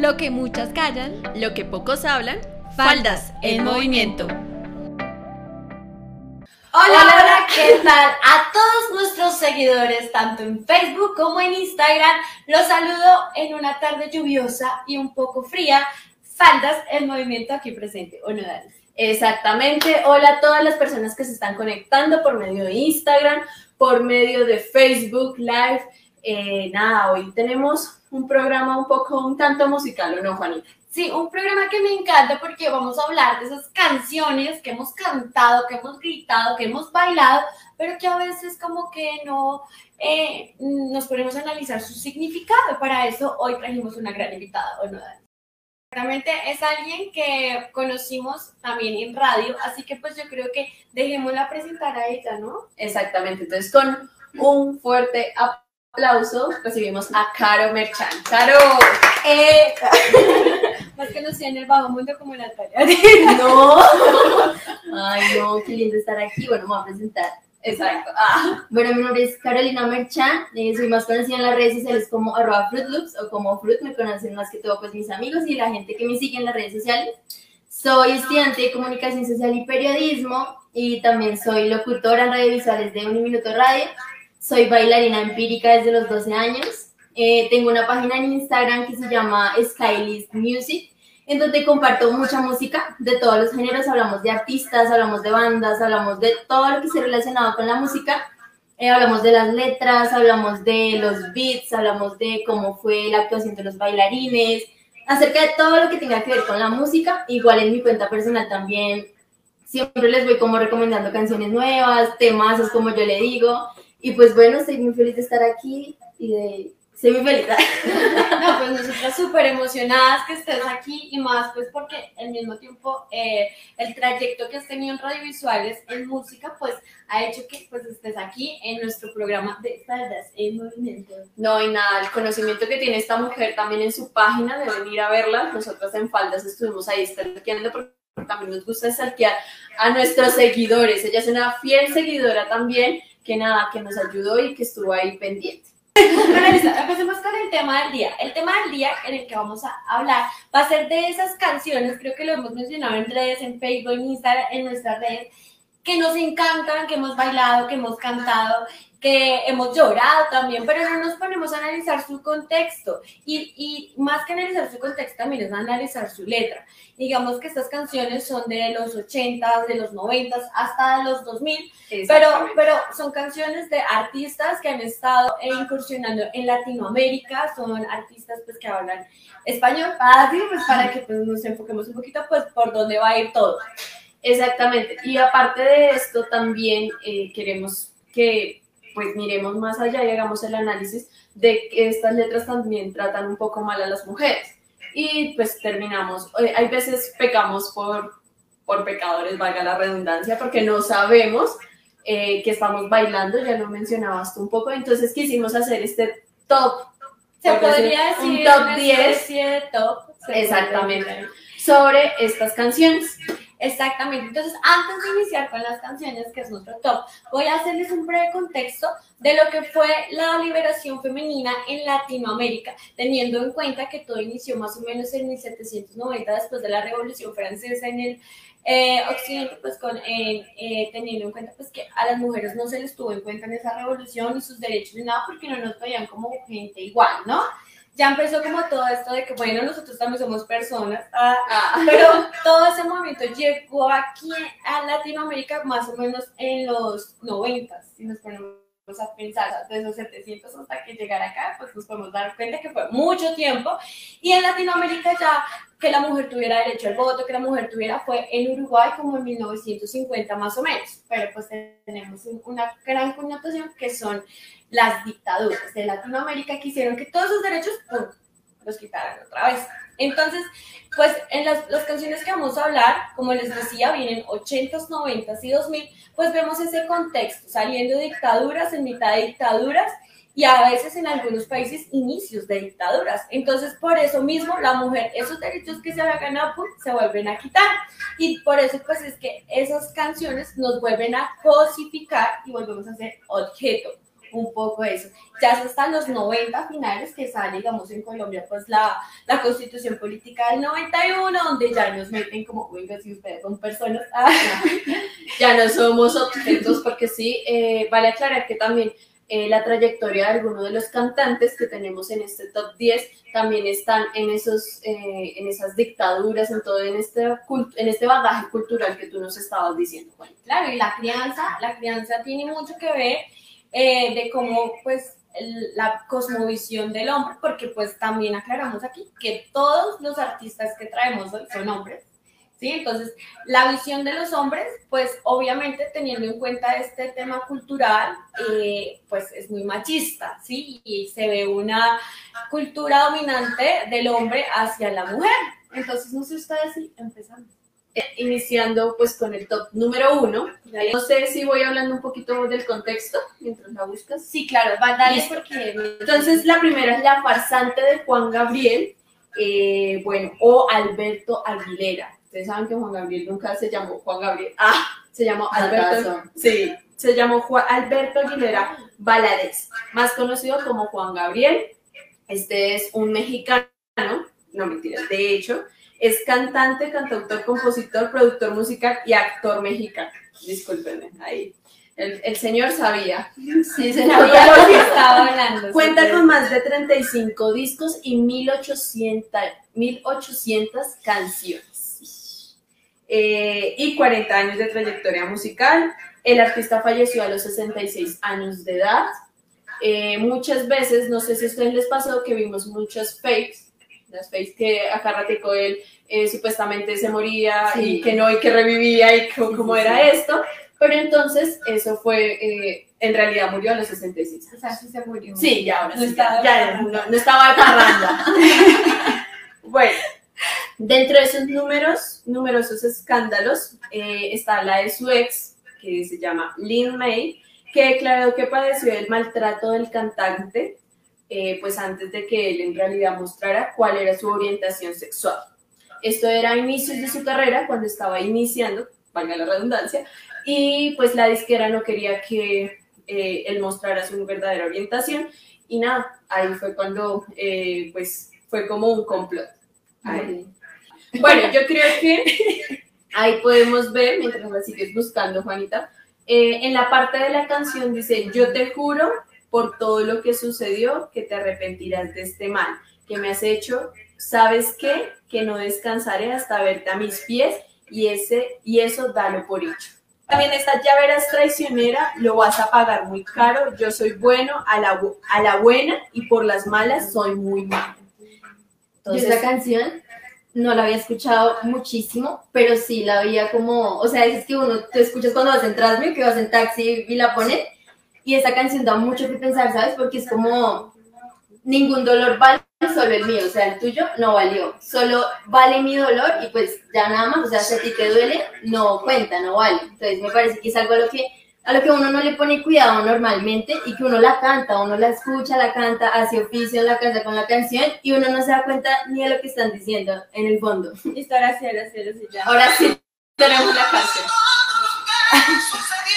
Lo que muchas callan, lo que pocos hablan, faldas en movimiento. Hola, hola, ¿qué tal? A todos nuestros seguidores, tanto en Facebook como en Instagram, los saludo en una tarde lluviosa y un poco fría. Faldas en movimiento aquí presente, ¿o no, Dani? Exactamente. Hola a todas las personas que se están conectando por medio de Instagram, por medio de Facebook Live. Eh, nada, hoy tenemos un programa un poco, un tanto musical, ¿o no, Juanita? Sí, un programa que me encanta porque vamos a hablar de esas canciones que hemos cantado, que hemos gritado, que hemos bailado, pero que a veces como que no eh, nos ponemos a analizar su significado. Para eso hoy trajimos una gran invitada, ¿o no, Dani? Realmente es alguien que conocimos también en radio, así que pues yo creo que dejémosla presentar a ella, ¿no? Exactamente, entonces con un fuerte aplauso recibimos a Caro Merchan. Caro, eh, más conocida en el bajo mundo como Natalia. no, ay no, qué lindo estar aquí, bueno, me voy a presentar. Exacto. Ah. Bueno, mi nombre es Carolina Merchan, eh, soy más conocida en las redes sociales como arroba Fruit Loops o como Fruit, me conocen más que todo pues mis amigos y la gente que me sigue en las redes sociales. Soy estudiante de comunicación social y periodismo y también soy locutora en radiovisuales de Uniminuto Radio. Soy bailarina empírica desde los 12 años. Eh, tengo una página en Instagram que se llama Skylist Music en donde comparto mucha música de todos los géneros, hablamos de artistas, hablamos de bandas, hablamos de todo lo que se relacionado con la música, eh, hablamos de las letras, hablamos de los beats, hablamos de cómo fue la actuación de los bailarines, acerca de todo lo que tenga que ver con la música, igual en mi cuenta personal también siempre les voy como recomendando canciones nuevas, temas, como yo le digo, y pues bueno, estoy muy feliz de estar aquí y de Estoy muy feliz. No, pues nosotras súper emocionadas que estés aquí y más pues porque al mismo tiempo eh, el trayecto que has tenido en radiovisuales, en música, pues ha hecho que pues estés aquí en nuestro programa de Faldas en Movimiento. No, y nada, el conocimiento que tiene esta mujer también en su página, de venir a verla. Nosotras en Faldas estuvimos ahí stalkeando porque también nos gusta stalkear a nuestros seguidores. Ella es una fiel seguidora también, que nada, que nos ayudó y que estuvo ahí pendiente. Bueno, empecemos con el tema del día. El tema del día en el que vamos a hablar va a ser de esas canciones, creo que lo hemos mencionado en redes, en Facebook, en Instagram, en nuestras redes, que nos encantan, que hemos bailado, que hemos cantado que hemos llorado también, pero no nos ponemos a analizar su contexto. Y, y, más que analizar su contexto, también es analizar su letra. Digamos que estas canciones son de los 80, de los 90, hasta los 2000, pero, pero son canciones de artistas que han estado incursionando en Latinoamérica, son artistas pues que hablan español, para, pues, para que pues, nos enfoquemos un poquito pues por dónde va a ir todo. Exactamente. Y aparte de esto, también eh, queremos que pues miremos más allá y hagamos el análisis de que estas letras también tratan un poco mal a las mujeres. Y pues terminamos, eh, hay veces pecamos por, por pecadores, valga la redundancia, porque no sabemos eh, que estamos bailando, ya lo mencionabas tú un poco, entonces quisimos hacer este top. Se podría decir un top 10. De top, exactamente, sobre estas canciones. Exactamente. Entonces, antes de iniciar con las canciones, que es nuestro top, voy a hacerles un breve contexto de lo que fue la liberación femenina en Latinoamérica, teniendo en cuenta que todo inició más o menos en 1790, después de la Revolución Francesa en el eh, Occidente, pues con, eh, teniendo en cuenta pues que a las mujeres no se les tuvo en cuenta en esa revolución y sus derechos ni nada, porque no nos veían como gente igual, ¿no? Ya empezó como todo esto de que, bueno, nosotros también somos personas, ah, ah. pero todo ese movimiento llegó aquí a Latinoamérica más o menos en los 90, si nos ponemos a pensar de esos 700 hasta que llegara acá, pues nos podemos dar cuenta que fue mucho tiempo. Y en Latinoamérica ya que la mujer tuviera derecho al voto, que la mujer tuviera, fue en Uruguay como en 1950 más o menos. Pero pues tenemos una gran connotación que son las dictaduras de Latinoamérica que hicieron que todos esos derechos los quitaran otra vez. Entonces, pues en las, las, canciones que vamos a hablar, como les decía, vienen 80s, 90s y 2000, pues vemos ese contexto, saliendo de dictaduras, en mitad de dictaduras y a veces en algunos países inicios de dictaduras. Entonces, por eso mismo, la mujer, esos derechos que se había ganado, pues, se vuelven a quitar. Y por eso, pues, es que esas canciones nos vuelven a cosificar y volvemos a ser objeto un poco eso. Ya es hasta los 90 finales que sale, digamos, en Colombia, pues la, la constitución política del 91, donde ya nos meten como, oiga, si ustedes son personas, ah, ya no somos objetos, porque sí, eh, vale aclarar que también eh, la trayectoria de algunos de los cantantes que tenemos en este top 10 también están en, esos, eh, en esas dictaduras, en todo en este, en este bagaje cultural que tú nos estabas diciendo, Juan. Claro, y la crianza, la crianza tiene mucho que ver eh, de cómo, pues, la cosmovisión del hombre, porque pues también aclaramos aquí que todos los artistas que traemos hoy son hombres, ¿sí? Entonces, la visión de los hombres, pues, obviamente teniendo en cuenta este tema cultural, eh, pues es muy machista, ¿sí? Y se ve una cultura dominante del hombre hacia la mujer. Entonces, no sé ustedes si empezamos. Eh, Iniciando pues con el top número uno. No sé si voy hablando un poquito del contexto mientras la buscas. Sí, claro, va, dale porque... Entonces, la primera es La farsante de Juan Gabriel, eh, bueno, o Alberto Aguilera. Ustedes saben que Juan Gabriel nunca se llamó Juan Gabriel. Ah, se llamó Alberto. Sí, se llamó Juan- Alberto Aguilera Valadez, más conocido como Juan Gabriel. Este es un mexicano, no mentiras, de hecho, es cantante, cantautor, compositor, productor musical y actor mexicano. Discúlpenme, ahí. El, el señor sabía. Sí, se Sabía lo que estaba hablando. Cuenta sí, con más de 35 discos y 1800, 1800 canciones. Eh, y 40 años de trayectoria musical. El artista falleció a los 66 años de edad. Eh, muchas veces, no sé si a ustedes les pasó, que vimos muchas fakes, las fakes que acá ratico él eh, supuestamente se moría y que no, y que revivía y cómo era esto. Pero entonces eso fue, eh, en realidad murió a los 66 años. O sea, sí se murió. Sí, ya ahora No sí, estaba ya, no, no estaba de parranda. bueno, dentro de esos números, numerosos escándalos, eh, está la de su ex, que se llama Lin May, que declaró que padeció el maltrato del cantante, eh, pues antes de que él en realidad mostrara cuál era su orientación sexual. Esto era a inicios de su carrera, cuando estaba iniciando, valga la redundancia, y pues la disquera no quería que eh, él mostrara su verdadera orientación y nada, ahí fue cuando eh, pues fue como un complot. Ahí. Bueno, yo creo que ahí podemos ver, mientras la sigues buscando, Juanita, eh, en la parte de la canción dice, yo te juro por todo lo que sucedió que te arrepentirás de este mal que me has hecho, ¿sabes qué? Que no descansaré hasta verte a mis pies y, ese, y eso dalo por hecho. También esta ya verás traicionera, lo vas a pagar muy caro, yo soy bueno a la, a la buena y por las malas soy muy malo. Entonces, esta canción no la había escuchado muchísimo, pero sí la había como, o sea, es que uno, tú escuchas cuando vas en Transmi, que vas en taxi y la ponen, y esta canción da mucho que pensar, ¿sabes? Porque es como, ningún dolor vale, solo el mío, o sea, el tuyo no valió, solo vale mi dolor y pues ya nada más, o sea, si a ti te duele, no cuenta, no vale. Entonces me parece que es algo a lo que a lo que uno no le pone cuidado normalmente y que uno la canta, uno la escucha, la canta, hace oficio en la casa con la canción y uno no se da cuenta ni de lo que están diciendo en el fondo. Listo, ahora sí, ahora sí, ahora sí, ya. Ahora sí tenemos la canción.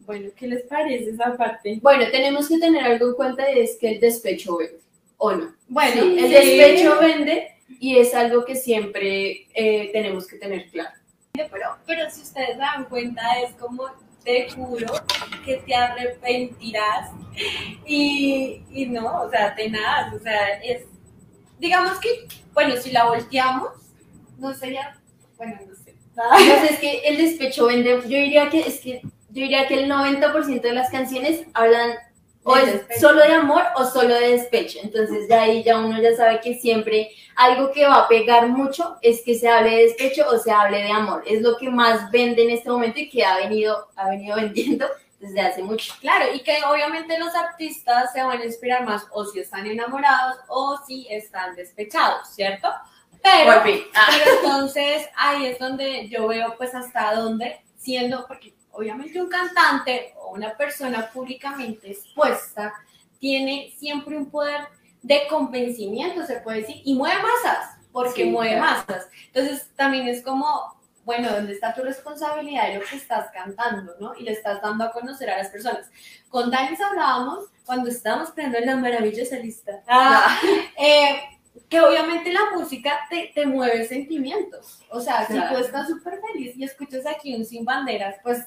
Bueno, ¿qué les parece esa parte? bueno, tenemos que tener algo en cuenta y es que el despecho vende, ¿o no? Bueno, Sí, el sí. despecho vende y es algo que siempre eh, tenemos que tener claro. Pero, pero si ustedes se dan cuenta, es como te juro que te arrepentirás y, y no, o sea, de nada, o sea, es, digamos que, bueno, si la volteamos, no sería, bueno, no sé. Entonces es que el despecho vende, yo diría que es que yo diría que el 90% de las canciones hablan o es solo de amor o solo de despecho. Entonces ya ahí ya uno ya sabe que siempre algo que va a pegar mucho es que se hable de despecho o se hable de amor. Es lo que más vende en este momento y que ha venido, ha venido vendiendo desde hace mucho. Claro, y que obviamente los artistas se van a inspirar más o si están enamorados o si están despechados, ¿cierto? Pero. Ah. pero entonces ahí es donde yo veo pues hasta dónde, siendo, porque obviamente un cantante o una persona públicamente expuesta tiene siempre un poder de convencimiento, se puede decir, y mueve masas, porque Sí, mueve claro. masas. Entonces también es como, bueno, ¿dónde está tu responsabilidad de lo que estás cantando, no? Y le estás dando a conocer a las personas. Con Danis hablábamos cuando estábamos creando la maravillosa lista. Ah, eh, que obviamente la música te, te mueve sentimientos. O sea, si tú estás súper feliz y escuchas aquí un Sin Banderas, pues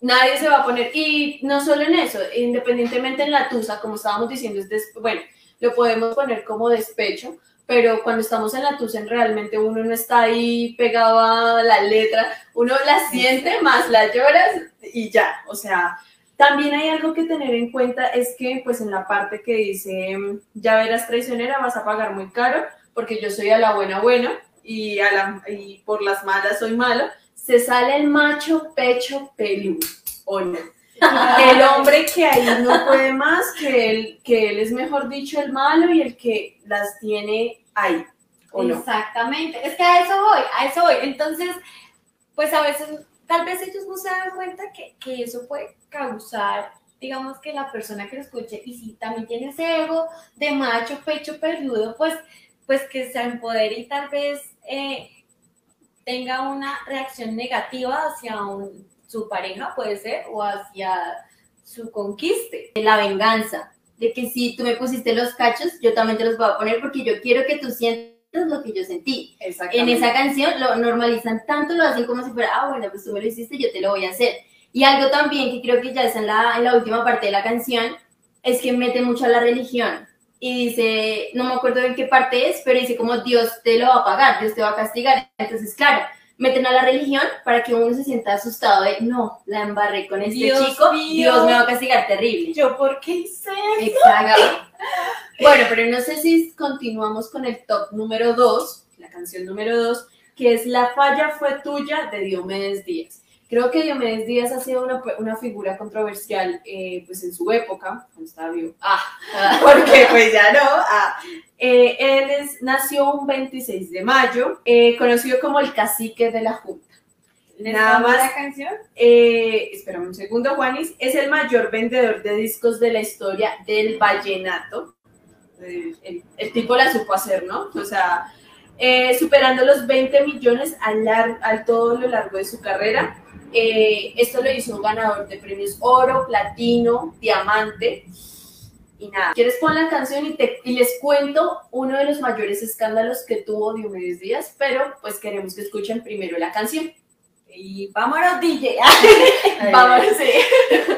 Nadie se va a poner, y no solo en eso, independientemente en la tusa, como estábamos diciendo, es bueno, lo podemos poner como despecho, pero cuando estamos en la tusa, en realmente uno no está ahí pegado a la letra, uno la siente más, la lloras y ya, o sea, también hay algo que tener en cuenta, es que pues en la parte que dice, ya verás traicionera, vas a pagar muy caro, porque yo soy a la buena buena, y, a la, y por las malas soy malo, se sale el macho pecho peludo, ¿o no? El hombre que ahí no puede más, que él, que él es mejor dicho el malo y el que las tiene ahí, ¿o no? Exactamente, es que a eso voy, a eso voy. Entonces, pues a veces, tal vez ellos no se dan cuenta que, que eso puede causar, digamos que la persona que lo escuche, y si también tiene ese ego de macho, pecho, peludo, pues, pues que se empodere y tal vez eh, tenga una reacción negativa hacia un- su pareja, puede ser, o hacia su conquiste. de la venganza, de que si tú me pusiste los cachos, yo también te los voy a poner porque yo quiero que tú sientas lo que yo sentí. En esa canción lo normalizan tanto, lo hacen como si fuera, ah, bueno, pues tú me lo hiciste, yo te lo voy a hacer. Y algo también que creo que ya está en la, en la última parte de la canción, es que mete mucho a la religión. Y dice, no me acuerdo en qué parte es, pero dice como Dios te lo va a pagar, Dios te va a castigar. Entonces, claro, meten a la religión para que uno se sienta asustado de, no, la embarré con este Dios chico, mío. Dios me va a castigar terrible. ¿Yo por qué hice Exacto. Bueno, pero no sé si continuamos con el top número 2, la canción número 2, que es La falla fue tuya de Diomedes Díaz. Creo que Diomedes Díaz ha sido una, una figura controversial eh, pues en su época, cuando estaba vivo. Ah, porque pues ya no. Ah. Eh, él es- nació un 26 de mayo, eh, conocido como el cacique de la Junta. ¿Les Nada más. la canción? Eh, espérame un segundo, Juanis. Es el mayor vendedor de discos de la historia del vallenato. El, tipo la supo hacer, ¿no? O sea, superando los 20 millones al, lar- al todo lo largo de su carrera. Eh, esto lo hizo un ganador de premios oro, platino, diamante. Y nada, ¿quieres poner la canción y, te, y les cuento uno de los mayores escándalos que tuvo Diomedes Díaz? Pero pues queremos que escuchen primero la canción. Y vámonos, DJ. Vamos, sí.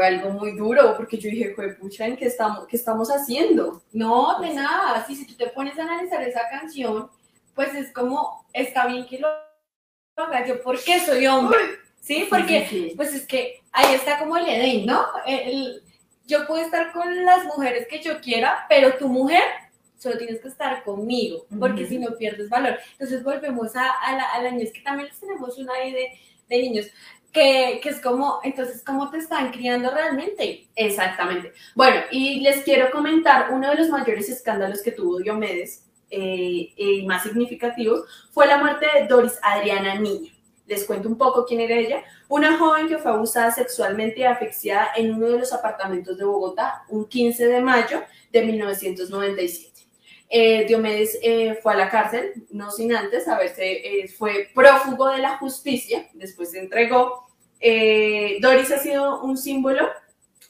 Fue algo muy duro porque yo dije, "Jue pucha, ¿en qué estamos, qué estamos haciendo? No, de nada. Sí, si tú te pones a analizar esa canción, pues es como, está bien que lo haga yo porque soy hombre. Sí, porque Sí, sí. pues es que ahí está como el Edén, ¿no? El- yo puedo estar con las mujeres que yo quiera, pero tu mujer solo tienes que estar conmigo, porque Ujú. si no pierdes valor. Entonces volvemos a, a la, a la niñez, que también les tenemos una ahí de, de niños, que, que es como, entonces, ¿cómo te están criando realmente? Exactamente. Bueno, y les quiero comentar uno de los mayores escándalos que tuvo Diomedes, eh, y más significativo, fue la muerte de Doris Adriana Niño. Les cuento un poco quién era ella. Una joven que fue abusada sexualmente y asfixiada en uno de los apartamentos de Bogotá un 15 de mayo de 1997. Eh, Diomedes eh, fue a la cárcel, no sin antes haberse, eh, fue prófugo de la justicia, después se entregó. Eh, Doris ha sido un símbolo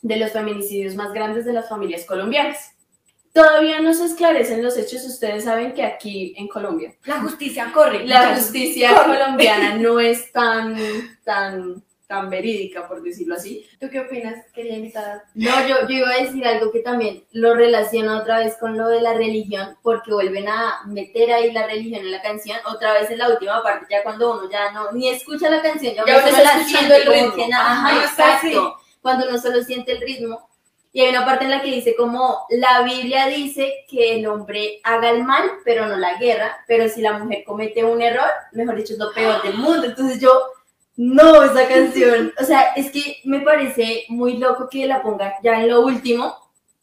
de los feminicidios más grandes de las familias colombianas. Todavía no se esclarecen los hechos, ustedes saben que aquí en Colombia La justicia corre. la justicia colombiana no es tan, tan, tan verídica, por decirlo así. ¿Tú qué opinas, querida invitada? No, yo, yo iba a decir algo que también lo relaciona otra vez con lo de la religión, porque vuelven a meter ahí la religión en la canción, otra vez en la última parte, ya cuando uno ya no, ni escucha la canción, ya, Ya uno está siente el ritmo. que ajá, está exacto, cuando uno solo siente el ritmo. Y hay una parte en la que dice como, la Biblia dice que el hombre haga el mal, pero no la guerra, pero si la mujer comete un error, mejor dicho, es lo peor del mundo. Entonces yo, no, esa canción, o sea, es que me parece muy loco que la ponga ya en lo último,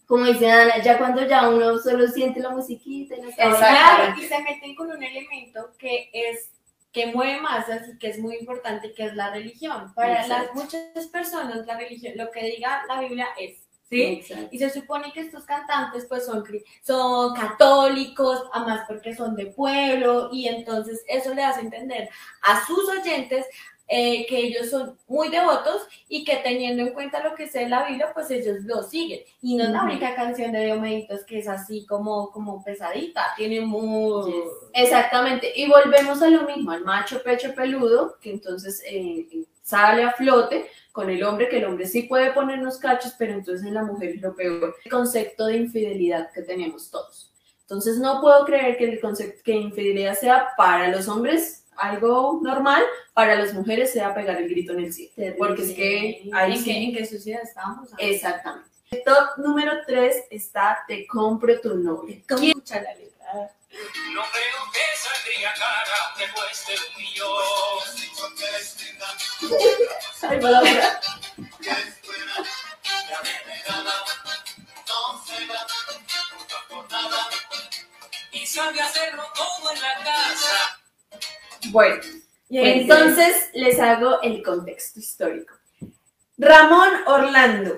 como dice Ana, ya cuando ya uno solo siente la musiquita y. Claro, y se meten con un elemento que es que mueve masas y que es muy importante, que es la religión. Para las muchas personas, la religión, lo que diga la Biblia es, ¿sí? Exacto. Y se supone que estos cantantes pues son, son católicos, además porque son de pueblo, y entonces eso le hace entender a sus oyentes eh, que ellos son muy devotos y que teniendo en cuenta lo que es la Biblia, pues ellos lo siguen. Y no es la única canción de Diomeditos que es así como, como pesadita, tiene muy... Yes. Exactamente, y volvemos a lo mismo, al macho pecho peludo, que entonces eh, sale a flote con el hombre, que el hombre sí puede ponernos cachos, pero entonces en la mujer es lo peor. El concepto de infidelidad que tenemos todos. Entonces no puedo creer que el concepto que infidelidad sea para los hombres algo normal, para las mujeres sea pegar el grito en el cielo. Terrible. Porque es que ahí ¿En, sí. qué, ¿En qué sociedad estamos? Exactamente. El top número 3 está Te compro tu. ¿Cómo escucha la letra? No creo que saldría cara que cueste un millón. Ay, va Bueno, entonces les hago el contexto histórico. Ramón Orlando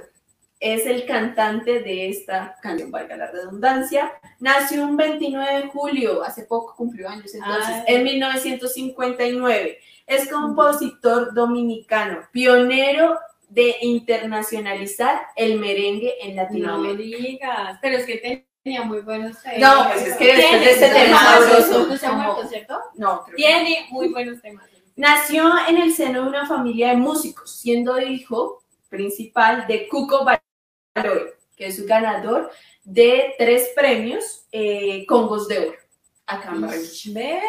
es el cantante de esta canción, valga la redundancia. Nació un 29 de julio, hace poco cumplió años entonces, Ay. en 1959. Es compositor dominicano, pionero de internacionalizar el merengue en No Latinoamérica. digas, pero es que tenía muy buenos temas. No, pues es que después de este tema sabroso, No se ha como- muerto, ¿cierto? No, creo que Tiene muy buenos temas. Nació en el seno de una familia de músicos, siendo hijo principal de Cuco Baloy, que es un ganador de tres premios eh, Congos de Oro acá en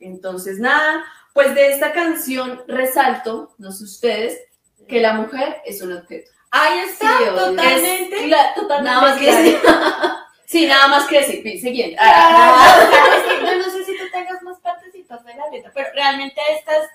Entonces, nada, pues de esta canción resalto, no sé ustedes, que la mujer es un objeto. Ahí está, Sí, totalmente. Es totalmente Nada más que. Sí, nada más que decir. Siguiente. Ah, es yo no sé si tú tengas más partecitas de la letra, pero realmente esta es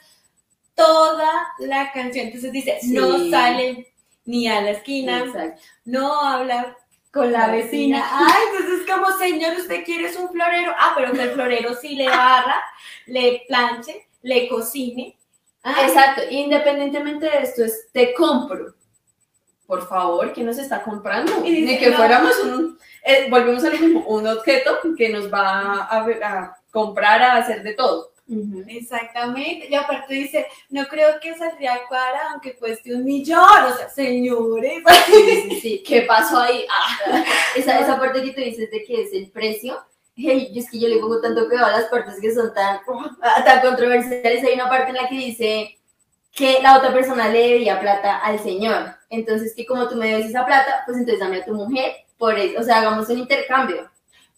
toda la canción. Entonces dice, Sí. no sale ni a la esquina, Exacto. no habla con la La vecina. vecina. Ay, entonces como, señor, usted quiere es un florero. Ah, pero que el florero sí le barra, le planche, le cocine. Ah, Exacto, independientemente de esto, es te compro. Por favor, ¿quién nos está comprando? Dice, Ni que no. fuéramos un, eh, volvemos a lo mismo, un objeto que nos va a, a comprar, a hacer de todo. Ujú. Exactamente. Y aparte dice, no creo que saldría cara aunque cueste un millón. O sea, señores. Sí, sí, sí. ¿Qué pasó ahí? Ah, Esa, esa parte que tú dices de que es el precio, hey, es que yo le pongo tanto cuidado a las partes que son tan, tan controversiales. Hay una parte en la que dice que la otra persona le debía plata al señor. Entonces, que como tú me debes esa plata, pues entonces dame a tu mujer. Por eso, o sea, hagamos un intercambio.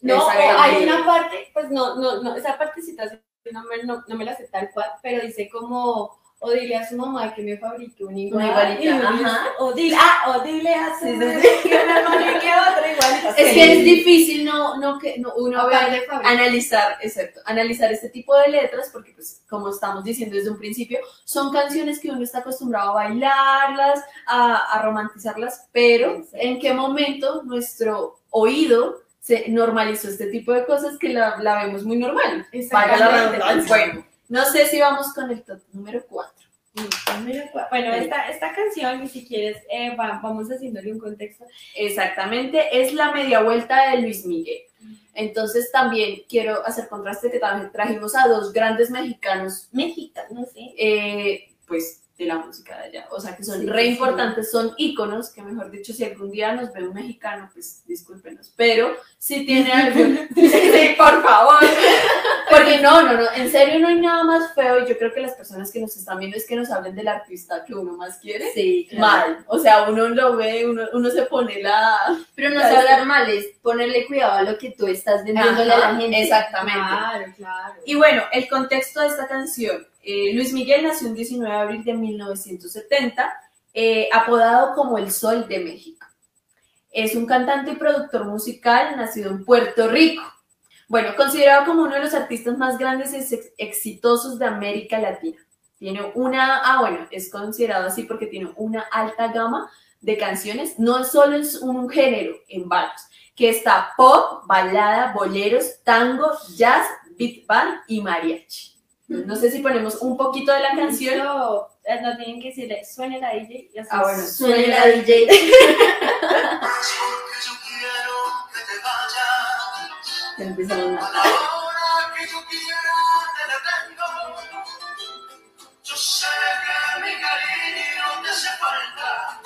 No, hay una parte, pues no, no, no, esa partecita no me, no, no me la sé tal cual, pero dice como, o dile a su mamá que me fabrique un igual. igualita, y uno ajá. O dile, ah, o dile a su madre que me fabrique otra igualita. Es que es difícil no, no que no, uno ver- analizar, exacto, analizar este tipo de letras, porque pues como estamos diciendo desde un principio, son canciones que uno está acostumbrado a bailarlas, a, a romantizarlas, pero Exacto. ¿en qué momento nuestro oído se normalizó este tipo de cosas que la, la vemos muy normal? Valga la redundancia. Bueno, no sé si vamos con el top número 4. Bueno, esta, esta canción, si quieres, eh, va- vamos haciéndole un contexto. Exactamente, es la media vuelta de Luis Miguel. Entonces también quiero hacer contraste que también trajimos a dos grandes mexicanos, Mexicano, sí. eh, pues de la música de allá, o sea que son Sí, re sí. importantes, son íconos, que mejor dicho, si algún día nos ve un mexicano, pues discúlpenos, pero si tiene algún, sí, por favor, porque no, no, no, en serio no hay nada más feo y yo creo que las personas que nos están viendo es que nos hablen del artista que uno más quiere. Sí, Mal, o sea, uno lo ve, uno, uno se pone la, Pero no es hablar mal, es ponerle cuidado a lo que tú estás vendiéndole a la Ajá, gente. Exactamente. Claro, claro. Y bueno, el contexto de esta canción. Eh, Luis Miguel nació el 19 de abril de 1970, eh, apodado como el Sol de México. Es un cantante y productor musical nacido en Puerto Rico. Bueno, considerado como uno de los artistas más grandes y ex- exitosos de América Latina. Tiene una, ah bueno, es considerado así porque tiene una alta gama de canciones, no solo es un género en varios, que está pop, balada, boleros, tango, jazz, beat band y mariachi. No sé si ponemos un poquito de la canción. No, eh, no tienen que decirle, suene la DJ y así. Ah, bueno. La DJ. Yo quiero que te vayas. Ya empezamos. A la hora que yo quiera te detengo. Yo sé que mi cariño te hace falta.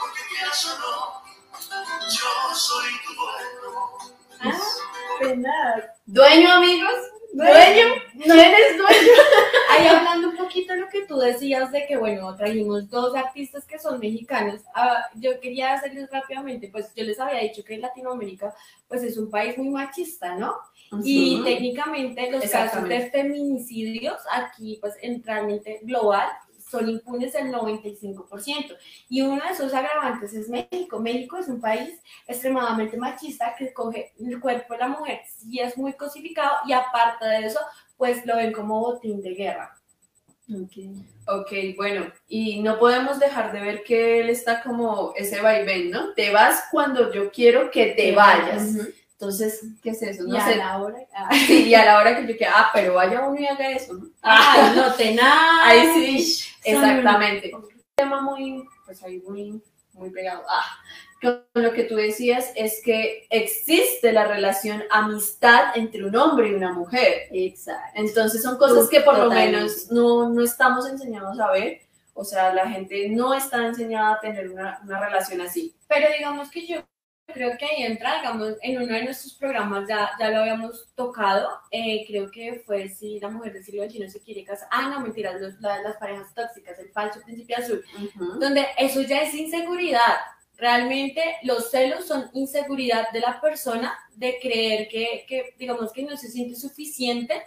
Porque quieras o no, yo soy tu dueño. Pena. Dueño, amigos. Dueño. No eres dueño. Ahí hablando un poquito de lo que tú decías de que, bueno, trajimos dos artistas que son mexicanos. Ah, yo quería hacerles rápidamente, pues yo les había dicho que Latinoamérica, pues es un país muy machista, ¿no? Y técnicamente los casos de feminicidios aquí, pues en realmente global, son impunes el 95%. Y uno de esos agravantes es México. México es un país extremadamente machista que coge el cuerpo de la mujer, sí es muy cosificado y aparte de eso, pues lo ven como botín de guerra. Ok, bueno, y no podemos dejar de ver que él está como ese vaivén, ¿no? Te vas cuando yo quiero que te vayas. Entonces, ¿qué es eso? y No a sé. la hora. ah, Sí, y a la hora que yo quiera, ah, pero vaya uno y haga eso, ¿no? Ay, no te nada. Ahí sí, exactamente. Un tema muy, pues ahí muy, muy pegado. Ah, con lo que tú decías es que existe la relación amistad entre un hombre y una mujer. Exacto. Entonces son cosas que por lo menos no, no estamos enseñados a ver. O sea, la gente no está enseñada a tener una, una relación así. Pero digamos que yo creo que ahí entra, digamos, en uno de nuestros programas ya, ya lo habíamos tocado, eh, creo que fue si la mujer del siglo XXI se quiere casar, ah, no, mentiras, los- la- las parejas tóxicas, el falso príncipe azul, donde eso ya es inseguridad. Realmente los celos son inseguridad de la persona de creer que, que digamos, que no se siente suficiente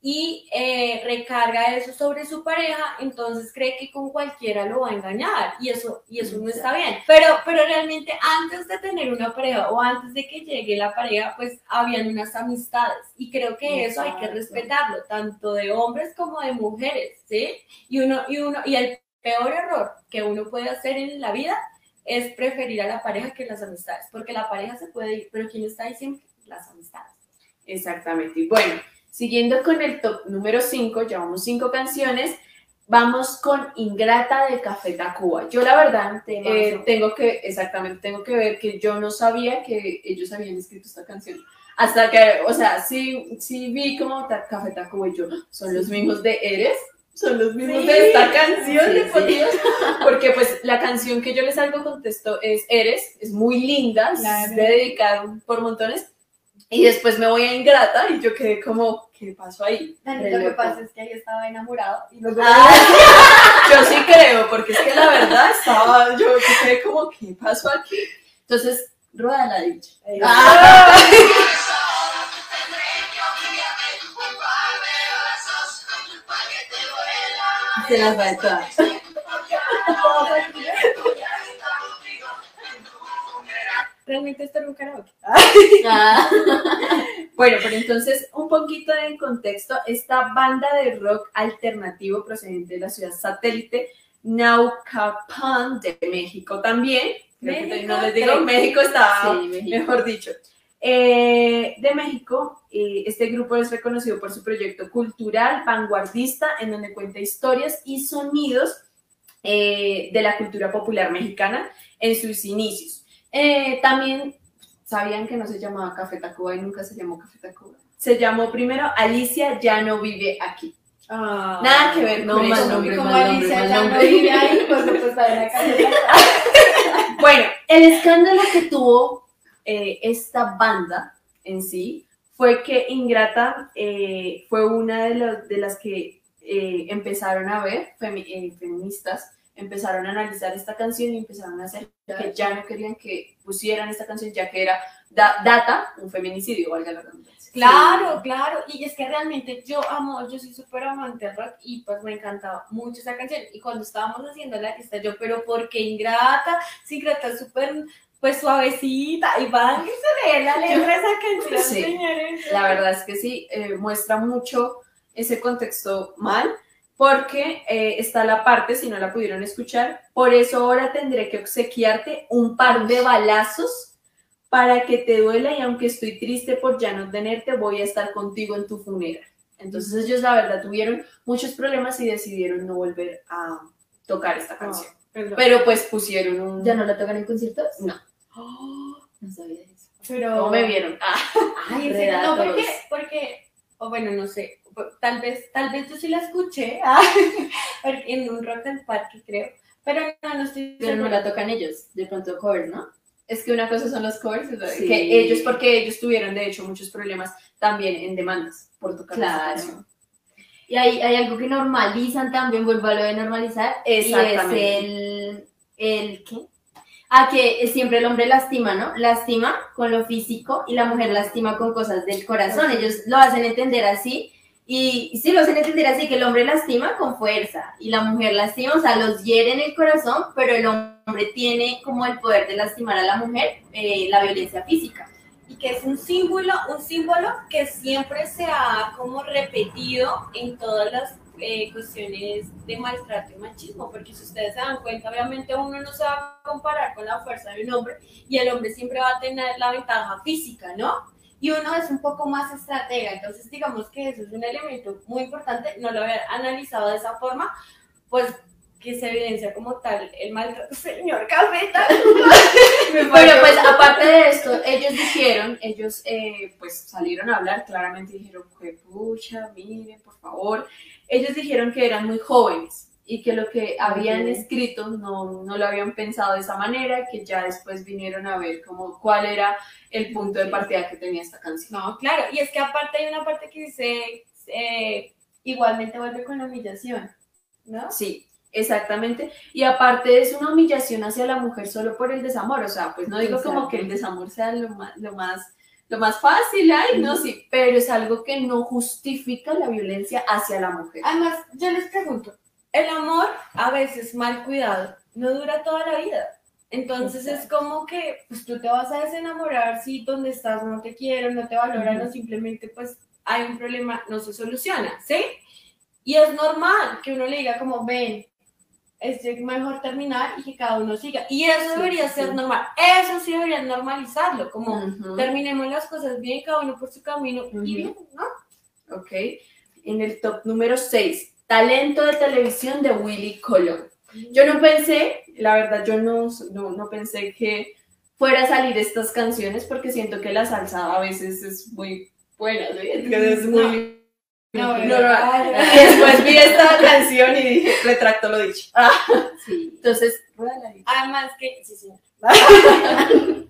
y eh, recarga eso sobre su pareja, entonces cree que con cualquiera lo va a engañar y eso, y eso no está bien. Pero, pero realmente antes de tener una pareja o antes de que llegue la pareja, pues habían unas amistades y creo que eso hay que respetarlo, tanto de hombres como de mujeres, ¿sí? Y uno, y uno, y el peor error que uno puede hacer en la vida es preferir a la pareja que las amistades, porque la pareja se puede ir, pero ¿quién está ahí siempre? Las amistades. Exactamente. Y bueno, siguiendo con el top número 5, llevamos cinco canciones. Vamos con Ingrata de Café Tacuba. Yo la verdad eh, tengo que, exactamente, tengo que ver que yo no sabía que ellos habían escrito esta canción. Hasta que, o sea, sí, sí vi como Café Tacuba y yo, son los mismos de Eres, son los mismos de esta canción, Sí, de sí. por Dios. Porque pues la canción que yo les salgo contesto es Eres, es muy linda, Claro. es de dedicar por montones. Y después me voy a Ingrata y yo quedé como, ¿qué pasó ahí? Lo que pasa es que ahí estaba enamorado y luego Yo sí creo, porque es que la verdad estaba, yo quedé como, ¿qué pasó aquí? Entonces, rueda la dicha. Ah. Se las va a todas. realmente esto era un karaoke. Ah. Bueno, pero entonces, un poquito de contexto, esta banda de rock alternativo procedente de la ciudad satélite Naucalpan de México también, creo que México, no les digo. México está Sí, México. mejor dicho. Eh, de México, eh, este grupo es reconocido por su proyecto cultural vanguardista, en donde cuenta historias y sonidos eh, de la cultura popular mexicana en sus inicios. Eh, también sabían que no se llamaba Café Tacuba y nunca se llamó Café Tacuba. Se llamó primero Alicia ya no vive aquí. Nada que ver No, mal nombre, como mal nombre, Alicia mal ya no nombre. vive ahí, pues pues la caseta. Bueno, el escándalo que tuvo eh, esta banda en sí fue que Ingrata eh, fue una de, las- de las que eh, empezaron a ver, femi- eh, feministas, empezaron a analizar esta canción y empezaron a hacer que ya no querían que pusieran esta canción, ya que era da- data un feminicidio, valga la redundancia. Claro, claro, y es que realmente yo amo, yo soy súper amante del rock y pues me encantaba mucho esa canción y cuando estábamos haciendo la lista yo, pero ¿por qué Ingrata? Si Ingrata es súper pues suavecita y van que se lee la letra esa canción, Sí. señores. La verdad es que sí, eh, muestra mucho ese contexto mal. Porque eh, está la parte, si no la pudieron escuchar, por eso ahora tendré que obsequiarte un par de balazos para que te duela y aunque estoy triste por ya no tenerte, voy a estar contigo en tu funeral. Entonces ellos la verdad tuvieron muchos problemas y decidieron no volver a tocar esta canción. Perdón. Pero pues pusieron un... ¿Ya no la tocan en conciertos? No. No sabía eso. Pero... ¿Cómo me vieron? Ah, Ay, serio, no, porque, porque, o bueno, no sé, tal vez, tal vez yo sí la escuché ah, en un rock del parque, creo, pero no, no estoy Pero no la tocan ellos, de pronto cover, ¿no? es que una cosa son los covers, Sí. que ellos, porque ellos tuvieron de hecho muchos problemas también en demandas por tocar Claro. Y hay, hay algo que normalizan también, vuelvo a lo de normalizar, y es el, el ¿qué? Ah, que siempre el hombre lastima, ¿no? Lastima con lo físico y la mujer lastima con cosas del corazón. Ellos lo hacen entender así y y sí lo hacen entender así, que el hombre lastima con fuerza y la mujer lastima, o sea, los hiere en el corazón, pero el hombre tiene como el poder de lastimar a la mujer eh, la violencia física. y que es un símbolo, un símbolo que siempre se ha como repetido en todas las eh, cuestiones de maltrato y machismo, porque si ustedes se dan cuenta, obviamente uno no se va a comparar con la fuerza de un hombre y el hombre siempre va a tener la ventaja física, ¿no? Y uno es un poco más estratega, entonces digamos que eso es un elemento muy importante, no lo había analizado de esa forma, pues que se evidencia como tal el maltrato. Señor Cafeta, Pero pues aparte de esto, ellos dijeron, ellos eh, pues salieron a hablar, claramente dijeron, pucha, miren, por favor. Ellos dijeron que eran muy jóvenes y que lo que habían escrito no, no lo habían pensado de esa manera, que ya después vinieron a ver como cuál era el punto de partida que tenía esta canción. No, claro, y es que aparte hay una parte que dice, eh, igualmente vuelve con la humillación, ¿no? Sí, exactamente. Y aparte es una humillación hacia la mujer solo por el desamor. O sea, pues no digo como que el desamor sea lo más, lo más, lo más fácil, ay, no, sí, pero es algo que no justifica la violencia hacia la mujer. Además, yo les pregunto, el amor a veces mal cuidado no dura toda la vida. Entonces es como que pues tú te vas a desenamorar si donde estás no te quieren, no te valoran o simplemente pues hay un problema, no se soluciona, ¿sí? Y es normal que uno le diga como ven, es mejor terminar y que cada uno siga. Y eso Sí, debería sí, ser sí. normal. Eso sí deberían normalizarlo, como terminemos las cosas bien, cada uno por su camino y bien, ¿no? Ok. En el top número 6, talento de televisión de Willy Colón. Yo no pensé, la verdad, yo no, no, no pensé que fuera a salir estas canciones porque siento que la salsa a veces es muy buena, ¿sí? Es que es muy... No, No, no, no, ay, Y después vi esta canción y dije, retracto lo dicho. Ah, Sí. entonces. Además que, sí, sí.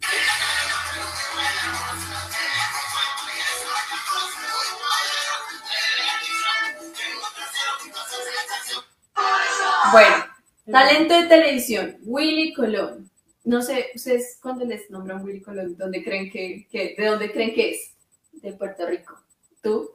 Bueno, talento de televisión, Willy Colón. No sé, ustedes cuando les nombran Willy Colón, ¿dónde creen que, que- ¿de dónde creen que es? De Puerto Rico. ¿Tú?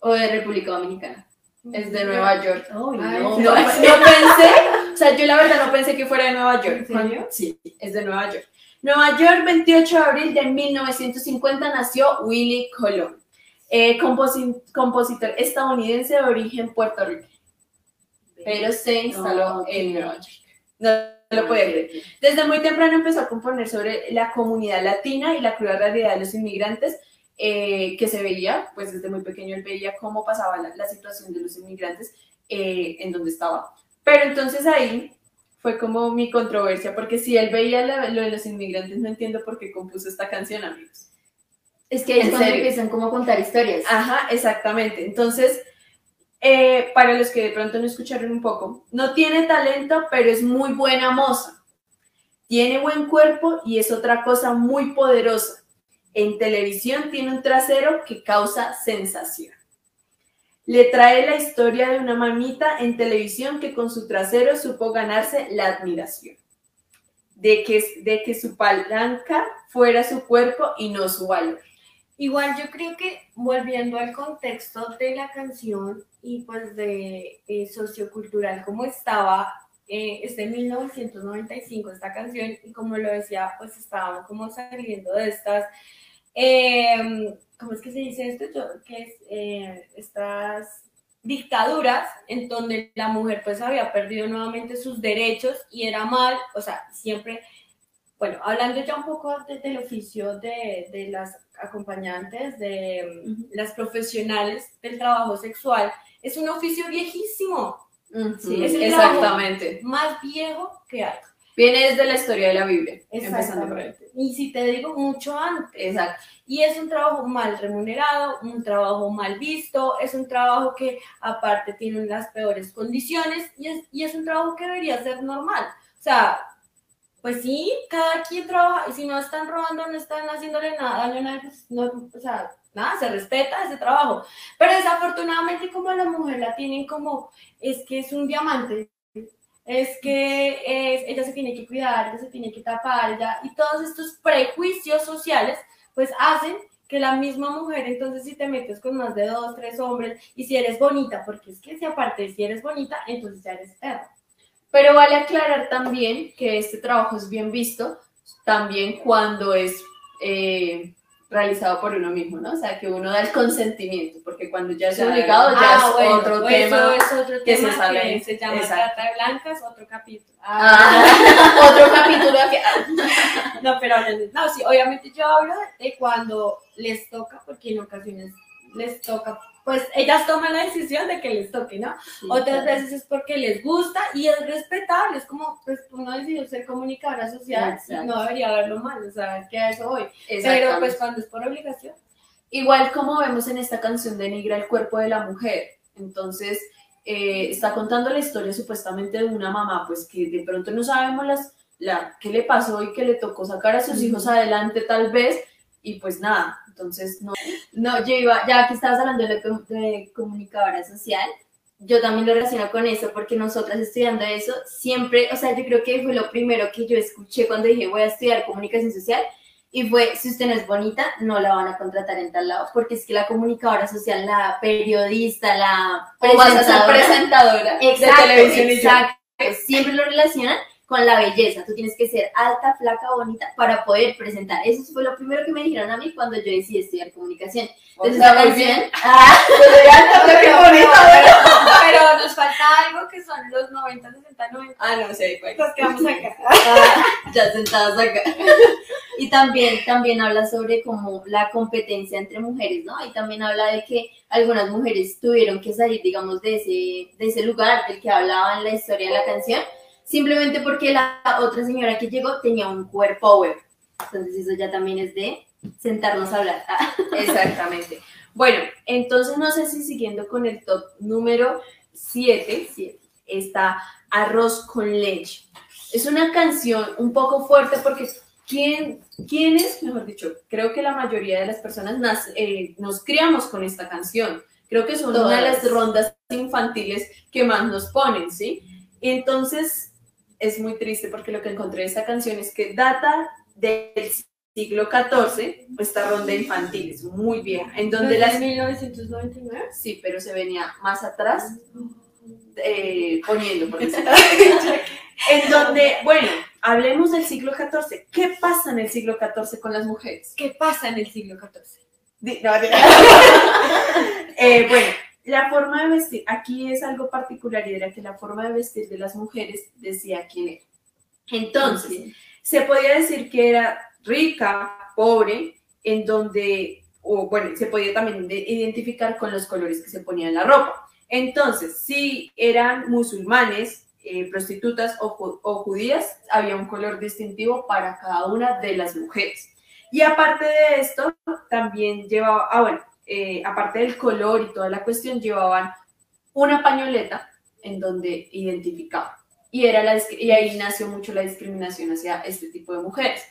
O de República Dominicana. Es de Nueva York. Ay, no. sí. No, no pensé, o sea, yo la verdad no pensé que fuera de Nueva York. ¿En serio? Sí, es de Nueva York. Nueva York, 28 de abril de 1950 nació Willy Colón, eh, composi- compositor estadounidense de origen puertorriqueño, pero se instaló No, en. Nueva York. No, no lo puede creer. Desde muy temprano empezó a componer sobre la comunidad latina y la cruda realidad de los inmigrantes eh, que se veía, pues desde muy pequeño él veía cómo pasaba la, la situación de los inmigrantes eh, en donde estaba. Pero entonces ahí fue como mi controversia, porque si él veía la- lo de los inmigrantes, no entiendo por qué compuso esta canción, amigos. Es que ahí es ¿En cuando empiezan como a contar historias. Ajá, exactamente. Entonces, eh, para los que de pronto no escucharon un poco, no tiene talento, pero es muy buena moza. Tiene buen cuerpo y es otra cosa muy poderosa. En televisión tiene un trasero que causa sensación. Le trae la historia de una mamita en televisión que con su trasero supo ganarse la admiración. De que, de que su palanca fuera su cuerpo y no su valor. Igual yo creo que volviendo al contexto de la canción y pues de eh, sociocultural como estaba, eh, es de 1995 esta canción y como lo decía, pues estaban como saliendo de estas, eh, ¿cómo es que se dice esto? Yo, que es eh, estas dictaduras en donde la mujer pues había perdido nuevamente sus derechos y era mal, o sea, siempre, bueno, hablando ya un poco de- del oficio de, de las acompañantes, de mm, las profesionales del trabajo sexual, es un oficio viejísimo, Sí, es el exactamente. más viejo que hay. Viene desde la historia de la Biblia, empezando por ahí. Y si te digo mucho antes. Exacto. Y es un trabajo mal remunerado, un trabajo mal visto, es un trabajo que aparte tiene las peores condiciones y es, y es un trabajo que debería ser normal. O sea, pues sí, cada quien trabaja y si no están robando, no están haciéndole nada, pues no, o sea, nada, se respeta ese trabajo. Pero desafortunadamente como a la mujer la tienen como, es que es un diamante, es que ella se tiene que cuidar, ella se tiene que tapar, ella, y todos estos prejuicios sociales pues hacen que la misma mujer, entonces si te metes con más de dos, tres hombres, y si eres bonita, porque es que si aparte si eres bonita, entonces ya eres perra. Pero vale aclarar también que este trabajo es bien visto también cuando es eh, realizado por uno mismo, ¿no? O sea, que uno da el consentimiento, porque cuando ya es obligado ya Ah, es bueno, otro pues tema. Es otro que tema se que se llama Exacto. Trata de Blancas, otro capítulo. Ah, otro capítulo que... No, pero no, sí, obviamente yo hablo de cuando les toca, porque en ocasiones les toca, pues ellas toman la decisión de que les toque, ¿no? Otras veces es porque les gusta y es respetable, es como, pues uno decidió ser comunicadora social y no debería verlo mal, o sea, que a eso voy. Pero pues cuando es por obligación, Igual como vemos en esta canción denigra el cuerpo de la mujer. Entonces, eh, está contando la historia supuestamente de una mamá, pues que de pronto no sabemos las, la, qué le pasó y que le tocó sacar a sus hijos adelante tal vez, y pues nada, entonces no. No, yo iba, ya que estabas hablando de, de comunicadora social, yo también lo relaciono con eso, porque nosotras estudiando eso, siempre, o sea, yo creo que fue lo primero que yo escuché cuando dije voy a estudiar comunicación social, y fue, si usted no es bonita, no la van a contratar en tal lado, porque es que la comunicadora social, la periodista, la O vas a ser presentadora- presentadora Exacto, de televisión y yo. Siempre lo relacionan con la belleza. Tú tienes que ser alta, flaca, bonita para poder presentar. Eso fue lo primero que me dijeron a mí cuando yo decidí estudiar comunicación. Entonces, muy canción, ah, qué bonita, pero nos falta algo que son los 90, 60, 90. Ah, no sé, pues. Nos quedamos acá. ah, ya sentadas acá. Y también, también habla sobre como la competencia entre mujeres, ¿no? Y también habla de que algunas mujeres tuvieron que salir, digamos, de ese, de ese lugar del que hablaba en la historia de la canción, simplemente porque la otra señora que llegó tenía un cuerpo web. Entonces eso ya también es de sentarnos a hablar. Ah, Exactamente. Bueno, entonces no sé si siguiendo con el top número 7, sí. está Arroz con leche. Es una canción un poco fuerte porque ¿quién, quién es? Mejor dicho, creo que la mayoría de las personas nas- eh, nos criamos con esta canción. Creo que es una de las rondas infantiles que más nos ponen, ¿sí? Entonces es muy triste porque lo que encontré de esta canción es que data del siglo XIV, esta ronda infantil es muy vieja, en donde las 1999. Sí, pero se venía más atrás eh, poniendo, por En donde, bueno, hablemos del siglo XIV. ¿Qué pasa en el siglo XIV con las mujeres? ¿Qué pasa en el siglo XIV? Di- no, di- Eh, bueno, la forma de vestir, aquí es algo particular y era que la forma de vestir de las mujeres decía quién era. Entonces, se podía decir que era rica, pobre, en donde, o bueno, se podía también de- identificar con los colores que se ponían en la ropa. Entonces, si eran musulmanes, eh, prostitutas o, o judías, había un color distintivo para cada una de las mujeres. Y aparte de esto, también llevaba, ah, bueno, eh, aparte del color y toda la cuestión, llevaban una pañoleta en donde identificaban. Y, era la, y ahí nació mucho la discriminación hacia este tipo de mujeres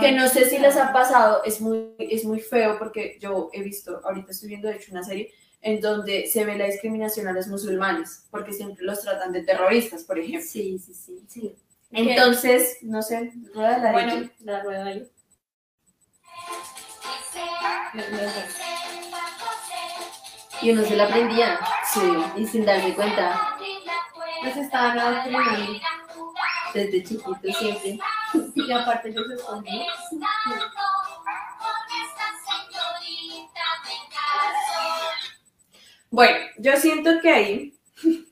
que no sé si les ha pasado, es muy, es muy feo porque yo he visto, ahorita estoy viendo de hecho una serie en donde se ve la discriminación a los musulmanes, porque siempre los tratan de terroristas, por ejemplo. Sí, sí, sí, sí. Entonces, no sé, rueda la Bueno, la rueda ahí. Y uno se la aprendía Sí. y sin darme cuenta, Nos estaban adoctrinando. desde chiquito siempre. Y aparte yo se escondí. Bueno, yo siento que ahí,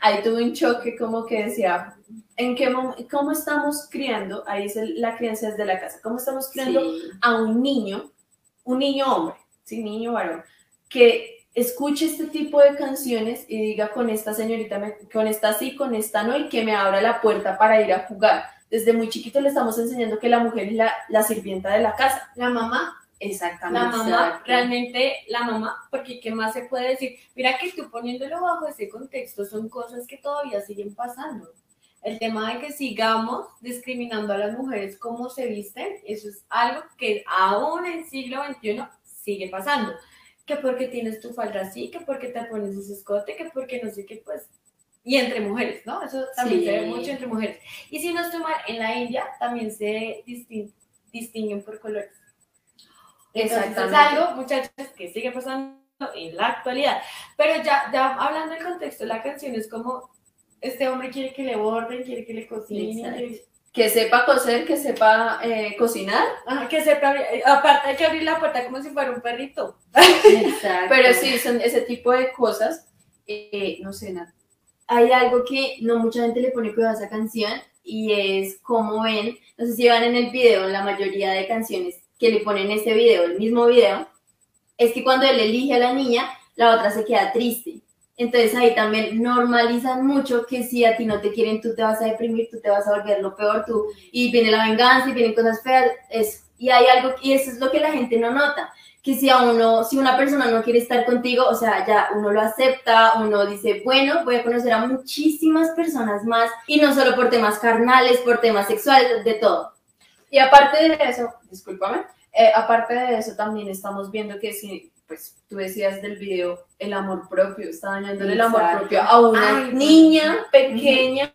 ahí tuve un choque como que decía, ¿en qué cómo estamos criando? Ahí es el- la crianza desde la casa. ¿Cómo estamos criando Sí. a un niño, un niño hombre, sí, niño varón, que escuche este tipo de canciones y diga con esta señorita, me- con esta sí, con esta no, y que me abra la puerta para ir a jugar. Desde muy chiquito le estamos enseñando que la mujer es la, la sirvienta de la casa. La mamá, Exactamente. la mamá, realmente la mamá, porque ¿qué más se puede decir? Mira que tú poniéndolo bajo ese contexto son cosas que todavía siguen pasando. El tema de que sigamos discriminando a las mujeres como se visten, eso es algo que aún en siglo XXI sigue pasando. Que porque tienes tu falda así, que porque te pones ese escote, que porque no sé qué, pues. Y entre mujeres, ¿no? Eso también Sí. se ve mucho entre mujeres. Y si no estoy mal, en la India también se distin- distinguen por colores. Entonces, Exactamente. Es algo, muchachos, que sigue pasando en la actualidad. Pero ya, ya hablando del contexto, la canción es como, este hombre quiere que le borden, quiere que le cocinen, Que sepa coser, que sepa eh, cocinar. Ajá, que sepa, abrir- eh, aparte hay que abrir la puerta como si fuera un perrito. Exacto. Pero sí, son ese tipo de cosas. eh, no sé, nada. hay algo que no mucha gente le pone cuidado a esa canción y es como ven, no sé si van en el video, en la mayoría de canciones que le ponen este video, el mismo video, es que cuando él elige a la niña, la otra se queda triste. Entonces ahí también normalizan mucho que si a ti no te quieren, tú te vas a deprimir, tú te vas a volver lo peor, tú, y viene la venganza y vienen cosas feas, eso. Y hay algo, y eso es lo que la gente no nota, que si a uno, si una persona no quiere estar contigo, o sea, ya uno lo acepta, uno dice, bueno, voy a conocer a muchísimas personas más, y no solo por temas carnales, por temas sexuales, de todo. Y aparte de eso, discúlpame, eh, aparte de eso también estamos viendo que si, pues tú decías del video, el amor propio, está dañándole el amor Exacto. propio a una Ay, niña pequeña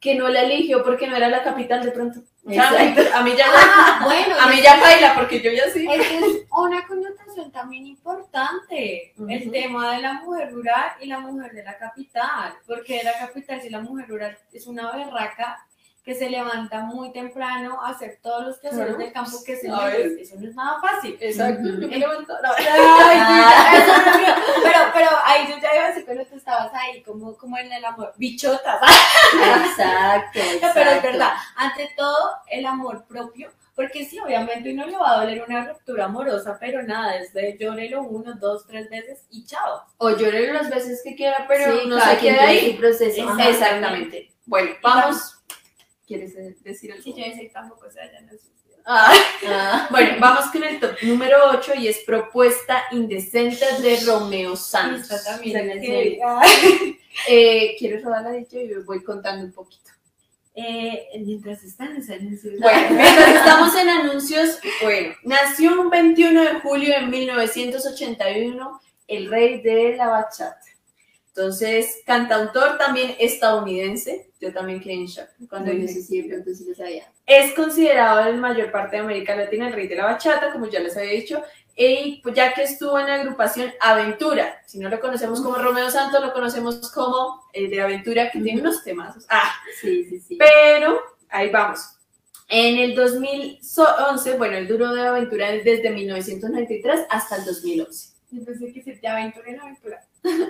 que no la eligió porque no era la capital de pronto. Exacto. a mí ya, Ah, bueno, a mí ya baila porque yo ya sí. Esa es una connotación también importante, el tema de la mujer rural y la mujer de la capital, porque de la capital si la mujer rural es una berraca que se levanta muy temprano a hacer todos los quehaceres Claro. del campo que se ver. eso no es nada fácil. Exacto. Yo me levanto. no. Ay, pero, pero ahí yo ya iba a decir cuando tú estabas ahí, como, como en el amor, bichotas, Exacto, pero es verdad, ante todo el amor propio, porque sí, obviamente uno le va a doler una ruptura amorosa, pero nada, es de llórelo uno, dos, tres veces y chao. O llore las veces que quiera, pero Sí, no se queda ahí. su proceso. Exactamente. Bueno, vamos. ¿Quieres eh, decir algo? Si yo decir tampoco se vayan a suicidar. Ah. Ah, Bueno, vamos con el top número 8 y es Propuesta Indecente de Romeo Santos. Esta también es que- serio. Eh, ¿Quieres rodar la dicha? Y voy contando un poquito. Eh, mientras están en anuncios. Bueno, mientras estamos en anuncios, bueno, nació un 21 de julio de 1981 el rey de la bachata. Entonces, cantautor también estadounidense, yo también quedé en shock cuando dije de pronto sí lo sabía. Es considerado en mayor parte de América Latina el rey de la bachata, como ya les había dicho, y pues, ya que estuvo en la agrupación Aventura. Si no lo conocemos como Romeo Santos, lo conocemos como el de Aventura, que tiene unos temazos. Ah, Sí, sí, sí. pero ahí vamos. En el 2011, bueno, el duro de Aventura es desde 1993 hasta el 2011. Yo pensé que se te aventura en aventura.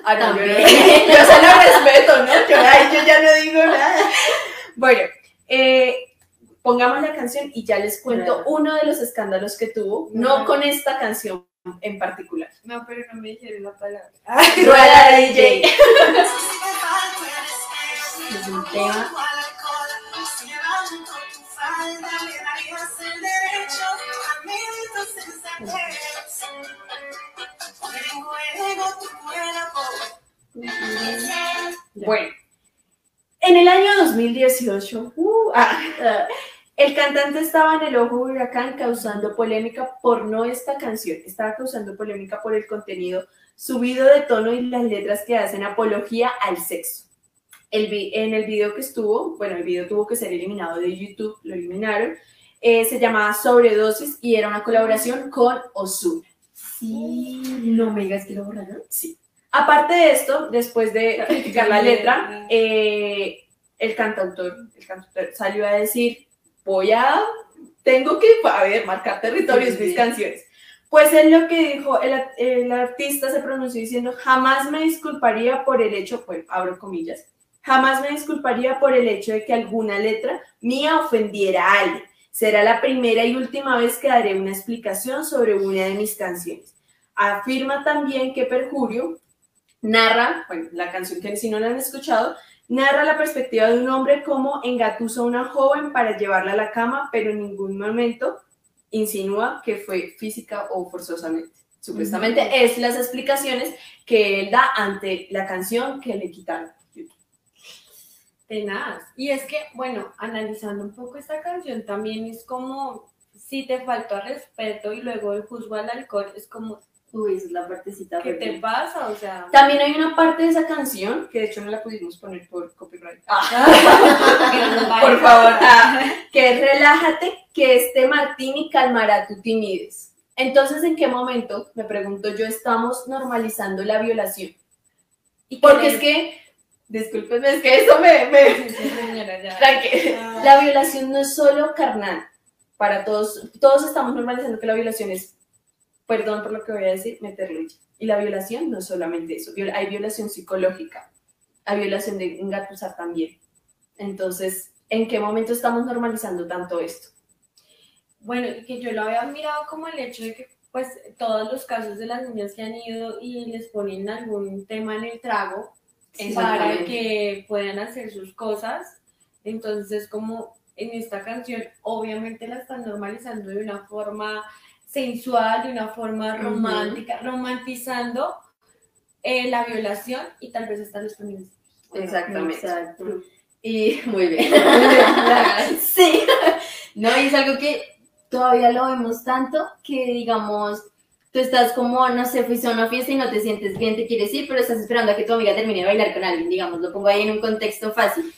Ah, no, yo, yo se lo respeto, ¿no? Yo, ay, yo ya no digo nada. Bueno, eh, pongamos la canción y ya les cuento uno de los escándalos que tuvo, no con esta canción en particular. No, pero no me dijeron la palabra. Rueda de DJ. Es un tema. Bueno, en el año 2018, uh, ah, el cantante estaba en el ojo de huracán causando polémica por no esta canción, estaba causando polémica por el contenido subido de tono y las letras que hacen apología al sexo. El vi- en el video que estuvo, bueno, el video tuvo que ser eliminado de YouTube, lo eliminaron, eh, se llamaba Sobredosis y era una colaboración con Ozuna. Sí, no me digas que lo borraron. Sí. Aparte de esto, después de criticar la letra, eh, el cantautor, el cantautor salió a decir, voy a, tengo que, a ver, marcar territorios Sí, mis sí. canciones. Pues él lo que dijo, el, el artista se pronunció diciendo, jamás me disculparía por el hecho, pues abro comillas, jamás me disculparía por el hecho de que alguna letra mía ofendiera a alguien. Será la primera y última vez que daré una explicación sobre una de mis canciones. Afirma también que Perjurio narra, bueno, la canción que si no la han escuchado, narra la perspectiva de un hombre como engatusa a una joven para llevarla a la cama, pero en ningún momento insinúa que fue física o forzosamente. Supuestamente es las explicaciones que él da ante la canción que le quitaron. Tenaz. Y es que, bueno, analizando un poco esta canción también es como si te faltó respeto y luego el juzgo al alcohol, es como, Uy, esa es la partecita. ¿qué te pasa? O sea, También hay una parte de esa canción que de hecho no la pudimos poner por copyright. vaya. Por favor, ah, que es relájate, que este martini calmará tu timidez. Entonces, ¿en qué momento, me pregunto yo, estamos normalizando la violación? Y Porque es que, discúlpenme, es que eso me... me Sí, sí, señora, ya. la violación no es solo carnal. Para todos, todos estamos normalizando que la violación es, perdón por lo que voy a decir, meterlo ya. Y la violación no es solamente eso, viol- hay violación psicológica, hay violación de engatusar también. Entonces, ¿en qué momento estamos normalizando tanto esto? Bueno, y que yo lo había mirado como el hecho de que, pues, todos los casos de las niñas que han ido y les ponen algún tema en el trago para que puedan hacer sus cosas. Entonces, como en esta canción, obviamente la están normalizando de una forma sensual, de una forma romántica, romantizando eh, la violación y tal vez hasta los feminicidios. Exactamente. Exacto. Y muy bien. Gracias. sí. No, y es algo que todavía lo vemos tanto que, digamos, tú estás como, no sé, fuiste a una fiesta y no te sientes bien, te quieres ir, pero estás esperando a que tu amiga termine de bailar con alguien, digamos, lo pongo ahí en un contexto fácil.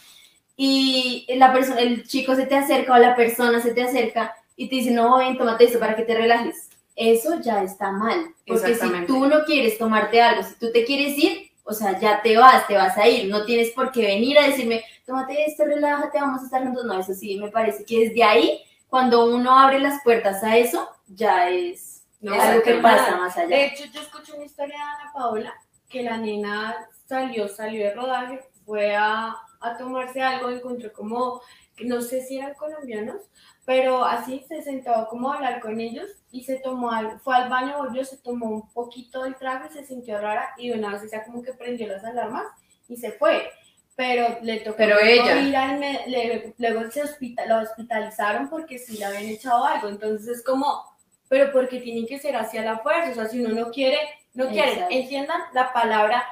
Y la persona, el chico se te acerca o la persona se te acerca y te dice, no, ven, tómate esto para que te relajes. Eso ya está mal. Porque si tú no quieres tomarte algo, si tú te quieres ir, o sea, ya te vas, te vas a ir. No tienes por qué venir a decirme, tómate esto, relájate, vamos a estar juntos. No, eso sí, me parece que desde ahí, cuando uno abre las puertas a eso, ya es, No, es algo que pasa más allá. De hecho, yo escuché una historia de Ana Paola que la nena salió, salió de rodaje, fue a, a tomarse algo, encontró como, no sé si eran colombianos, pero así se sentó como a hablar con ellos y se tomó algo, fue al baño, volvió, se tomó un poquito del trago y se sintió rara y de una vez ella como que prendió las alarmas y se fue. Pero le tocó Pero luego ella. ir al le- luego se hospita- la hospitalizaron porque sí le habían echado algo. Entonces es como, pero porque tienen que ser hacia la fuerza. O sea, si uno no quiere, no quiere. Exacto. Entiendan la palabra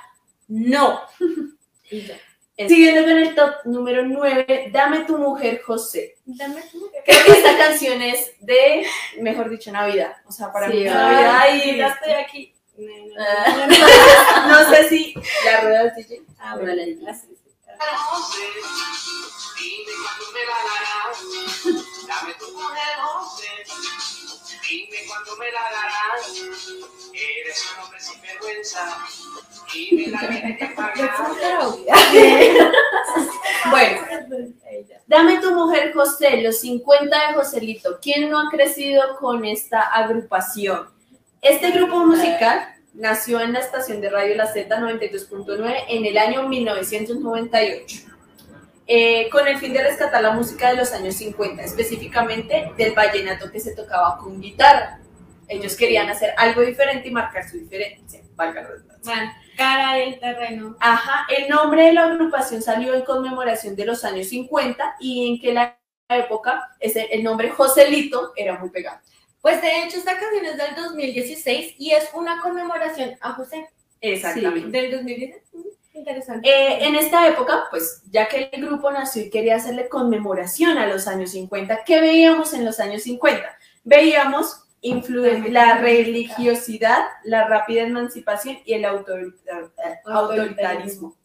no. Siguiendo con el top número 9, Dame tu mujer, José. Dame tú. Creo que esta canción es de, mejor dicho, Navidad. O sea, para Sí, mí. Navidad Ay, y ya estoy aquí. Ah. no sé si la rueda del DJ. Ah, bueno, sí. José, dime cuándo me la darás. Dame tu mujer, José. Dime cuándo me la darás. Eres un hombre sin vergüenza. Y me la tienes. Bueno, Dame tu mujer, José, los 50 de Joselito. ¿Quién no ha crecido con esta agrupación? Este grupo musical nació en la estación de radio La Z 92.9 en el año 1998, eh, con el fin de rescatar la música de los años 50, específicamente del vallenato que se tocaba con guitarra. Ellos querían hacer algo diferente y marcar su diferencia, valga la. Bueno, cara del terreno. Ajá, el nombre de la agrupación salió en conmemoración de los años 50 y en que la época ese, el nombre Joselito era muy pegado. Pues de hecho, esta canción es del 2016 y es una conmemoración a José. Exactamente. Del 2016. Mm, Interesante. Eh, en esta época, pues ya que el grupo nació y quería hacerle conmemoración a los años 50, ¿qué veíamos en los años 50? Veíamos influen- la religiosidad, la rápida emancipación y el autorita- autoritarismo.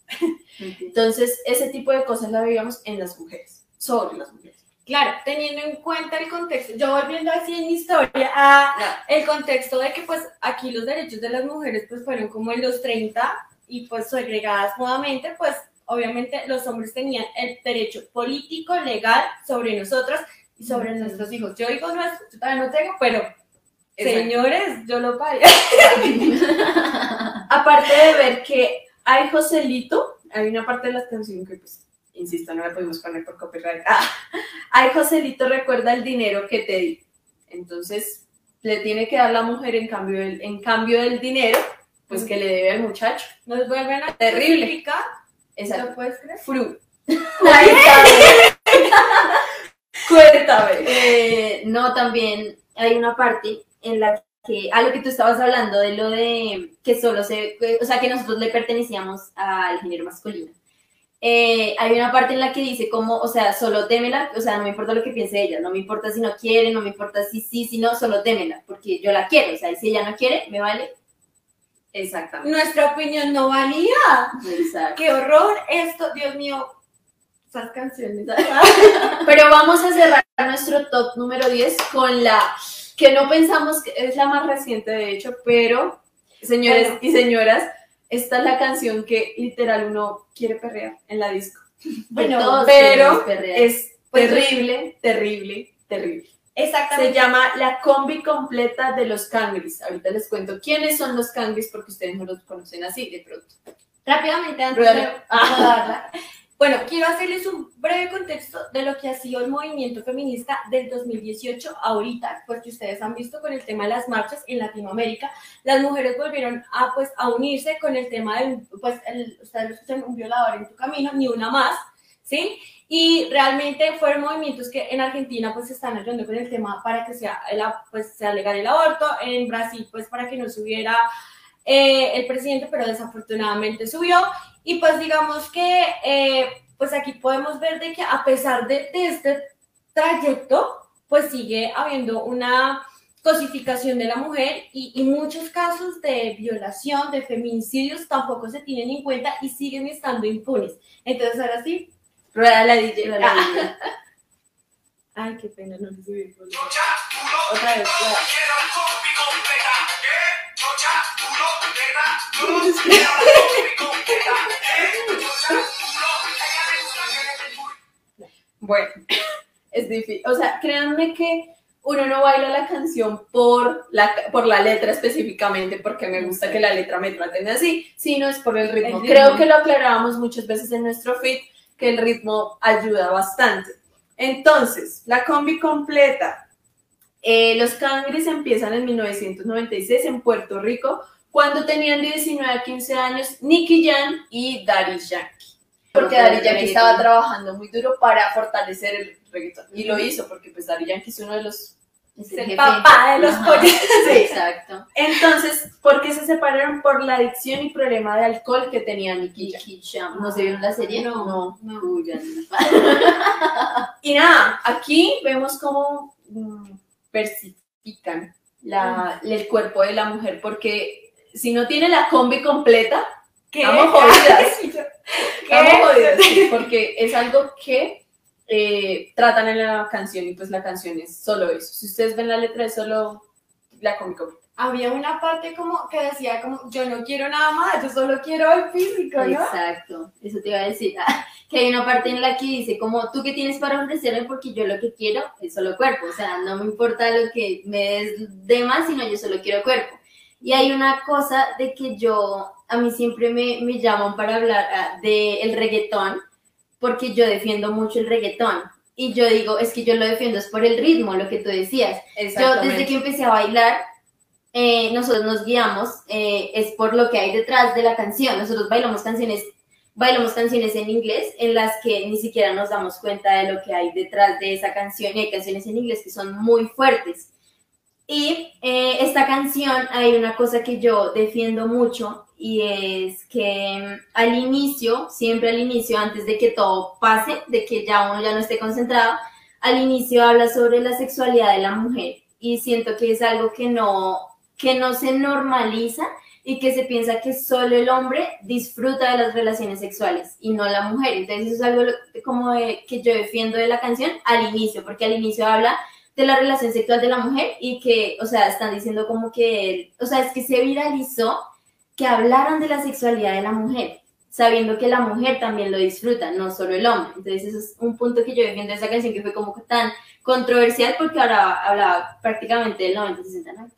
Entonces, ese tipo de cosas la veíamos en las mujeres, sobre las mujeres. Claro, teniendo en cuenta el contexto, yo volviendo así en mi historia a el contexto de que pues aquí los derechos de las mujeres pues fueron como en los 30 y pues segregadas nuevamente, pues obviamente los hombres tenían el derecho político, legal sobre nosotras y sobre nuestros hijos. Yo digo nuestros, yo todavía no tengo, pero Exacto. Señores, yo lo pagué. Aparte de ver que hay Joselito, hay una parte de la canción que, pues, insisto, no la podemos poner por copyright. Ah, ay, Joselito, recuerda el dinero que te di. Entonces, le tiene que dar la mujer en cambio del, en cambio del dinero, pues que le debe al muchacho. Nos vuelven a Terrible. explicar. Exacto. ¿Lo puedes creer? Fru. Cuéntame. Cuéntame. Eh, no, también hay una parte en la que, a lo que tú estabas hablando, de lo de que solo se, o sea, que nosotros le pertenecíamos al género masculino. Eh, hay una parte en la que dice como, o sea, solo témela, o sea, no me importa lo que piense ella, no me importa si no quiere, no me importa si sí, si no, solo témela, porque yo la quiero, o sea, y si ella no quiere, me vale. Exactamente. Nuestra opinión no valía. Exacto. Qué horror esto, Dios mío. Esas canciones. Pero vamos a cerrar nuestro top número 10 Con la que no pensamos que es la más reciente, de hecho, pero, señores Bueno. y señoras, esta es la canción que literal uno quiere perrear en la disco. Bueno, pero queremos perrear. Es Pues, terrible, terrible, terrible. Se Exactamente. llama la combi completa de los cangris. Ahorita les cuento quiénes son los cangris porque ustedes no los conocen así de pronto. Rápidamente, antes Rueda. de rodarla. Bueno, quiero hacerles un breve contexto de lo que ha sido el movimiento feminista del 2018 ahorita, porque ustedes han visto con el tema de las marchas en Latinoamérica, las mujeres volvieron a, pues, a unirse con el tema de, pues, el- ustedes lo escuchan, un violador en tu camino, ni una más, ¿sí? Y realmente fueron movimientos que en Argentina pues se están ayudando con el tema para que sea, el, pues, sea legal el aborto, en Brasil pues para que no subiera eh, el presidente, pero desafortunadamente subió. Y pues digamos que eh, pues aquí podemos ver de que a pesar de, de este trayecto, pues sigue habiendo una cosificación de la mujer y, y muchos casos de violación, de feminicidios tampoco se tienen en cuenta y siguen estando impunes. Entonces ahora sí, Rueda la DJ. Pero la niña. ay, qué pena, no subí Otra vez, ya. Bueno, es difícil. O sea, créanme que uno no baila la canción por la, por la letra específicamente, porque me gusta que la letra me traten así, sino es por el ritmo. El ritmo. Creo que lo aclarábamos muchas veces en nuestro feed, que el ritmo ayuda bastante. Entonces, la combi completa. Eh, los cangres empiezan en 1996 en Puerto Rico, cuando tenían de 19 a 15 años Nicky Jam y Daddy Yankee. Porque Daddy Yankee estaba trabajando muy duro para fortalecer el reggaetón. Y lo hizo porque pues Daddy Yankee es uno de los... Es El jefe. papá de los pollos. Sí, exacto. Entonces, ¿por qué se separaron? Por la adicción y problema de alcohol que tenía Nicky Jam. ¿No se vieron la serie? No, no. no. Uy, ya no. Y nada, aquí vemos cómo mm, persifican la, el cuerpo de la mujer, porque si no tiene la combi completa, ¿Qué? Estamos jodidas. Yo- estamos ¿Qué? jodidas, sí, porque es algo que eh, tratan en la canción y pues la canción es solo eso. Si ustedes ven la letra es solo la combi completa. Había una parte como que decía como yo no quiero nada más, yo solo quiero el físico, ¿no? Exacto, eso te iba a decir. Ah, que hay una parte en la que dice como tú qué tienes para ofrecerme porque yo lo que quiero es solo cuerpo, o sea, no me importa lo que me des de más, sino yo solo quiero cuerpo. Y hay una cosa de que yo, a mí siempre me, me llaman para hablar ah, del reggaetón, porque yo defiendo mucho el reggaetón. Y yo digo, es que yo lo defiendo es por el ritmo, lo que tú decías. Yo desde que empecé a bailar, eh, nosotros nos guiamos, eh, es por lo que hay detrás de la canción. Nosotros bailamos canciones, bailamos canciones en inglés en las que ni siquiera nos damos cuenta de lo que hay detrás de esa canción. Y hay canciones en inglés que son muy fuertes. Y eh, esta canción hay una cosa que yo defiendo mucho y es que mm, al inicio, siempre al inicio, antes de que todo pase, de que ya uno ya no esté concentrado, al inicio habla sobre la sexualidad de la mujer y siento que es algo que no, que no se normaliza y que se piensa que solo el hombre disfruta de las relaciones sexuales y no la mujer. Entonces es algo como que yo defiendo de la canción al inicio, porque al inicio habla de la relación sexual de la mujer y que, o sea, están diciendo como que, o sea, es que se viralizó que hablaran de la sexualidad de la mujer, sabiendo que la mujer también lo disfruta, no solo el hombre. Entonces, eso es un punto que yo defiendo de esa canción que fue como tan controversial porque ahora hablaba prácticamente del 90-60, ¿no?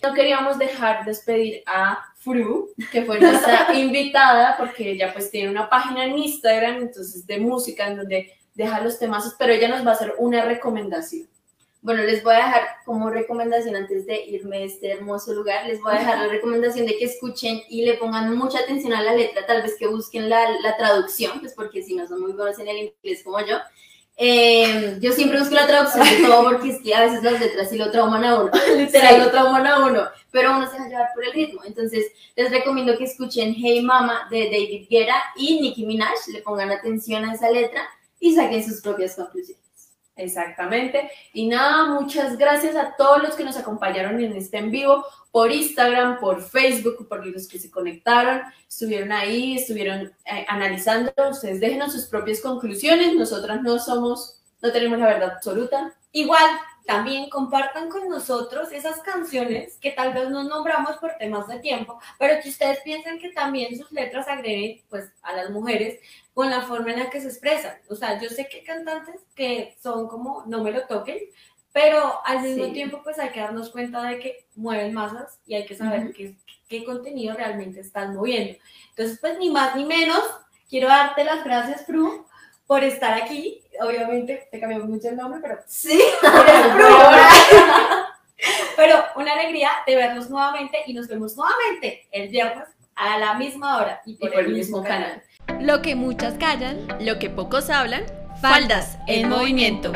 No queríamos dejar despedir a Fru, que fue nuestra invitada, porque ella pues tiene una página en Instagram, entonces de música, en donde deja los temas, pero ella nos va a hacer una recomendación. Bueno, les voy a dejar como recomendación antes de irme de este hermoso lugar, les voy a dejar la recomendación de que escuchen y le pongan mucha atención a la letra, tal vez que busquen la, la traducción, pues porque si no son muy buenos en el inglés como yo. Eh, yo siempre busco la traducción de todo porque es que a veces las letras sí lo trauman a uno, literal lo trauman a uno, pero uno se deja llevar por el ritmo. Entonces, les recomiendo que escuchen Hey Mama de David Guerra y Nicki Minaj, le pongan atención a esa letra y saquen sus propias conclusiones. Exactamente. Y nada, muchas gracias a todos los que nos acompañaron en este en vivo por Instagram, por Facebook, por los que se conectaron, estuvieron ahí, estuvieron eh, analizando. Ustedes déjenos sus propias conclusiones. Nosotras no somos, no tenemos la verdad absoluta. Igual, también compartan con nosotros esas canciones que tal vez no nombramos por temas de tiempo, pero que ustedes piensan que también sus letras agreden pues, a las mujeres con la forma en la que se expresan. O sea, yo sé que hay cantantes que son como no me lo toquen, pero al mismo Sí. tiempo pues hay que darnos cuenta de que mueven masas y hay que saber Ujú. qué, qué contenido realmente están moviendo. Entonces, pues ni más ni menos, quiero darte las gracias, Fru, por estar aquí. Obviamente te cambiamos mucho el nombre, pero Sí, pero una alegría de vernos nuevamente y nos vemos nuevamente el viernes a la misma hora y Y por el mismo canal. Lo que muchas callan, Lo que pocos hablan, faldas en movimiento.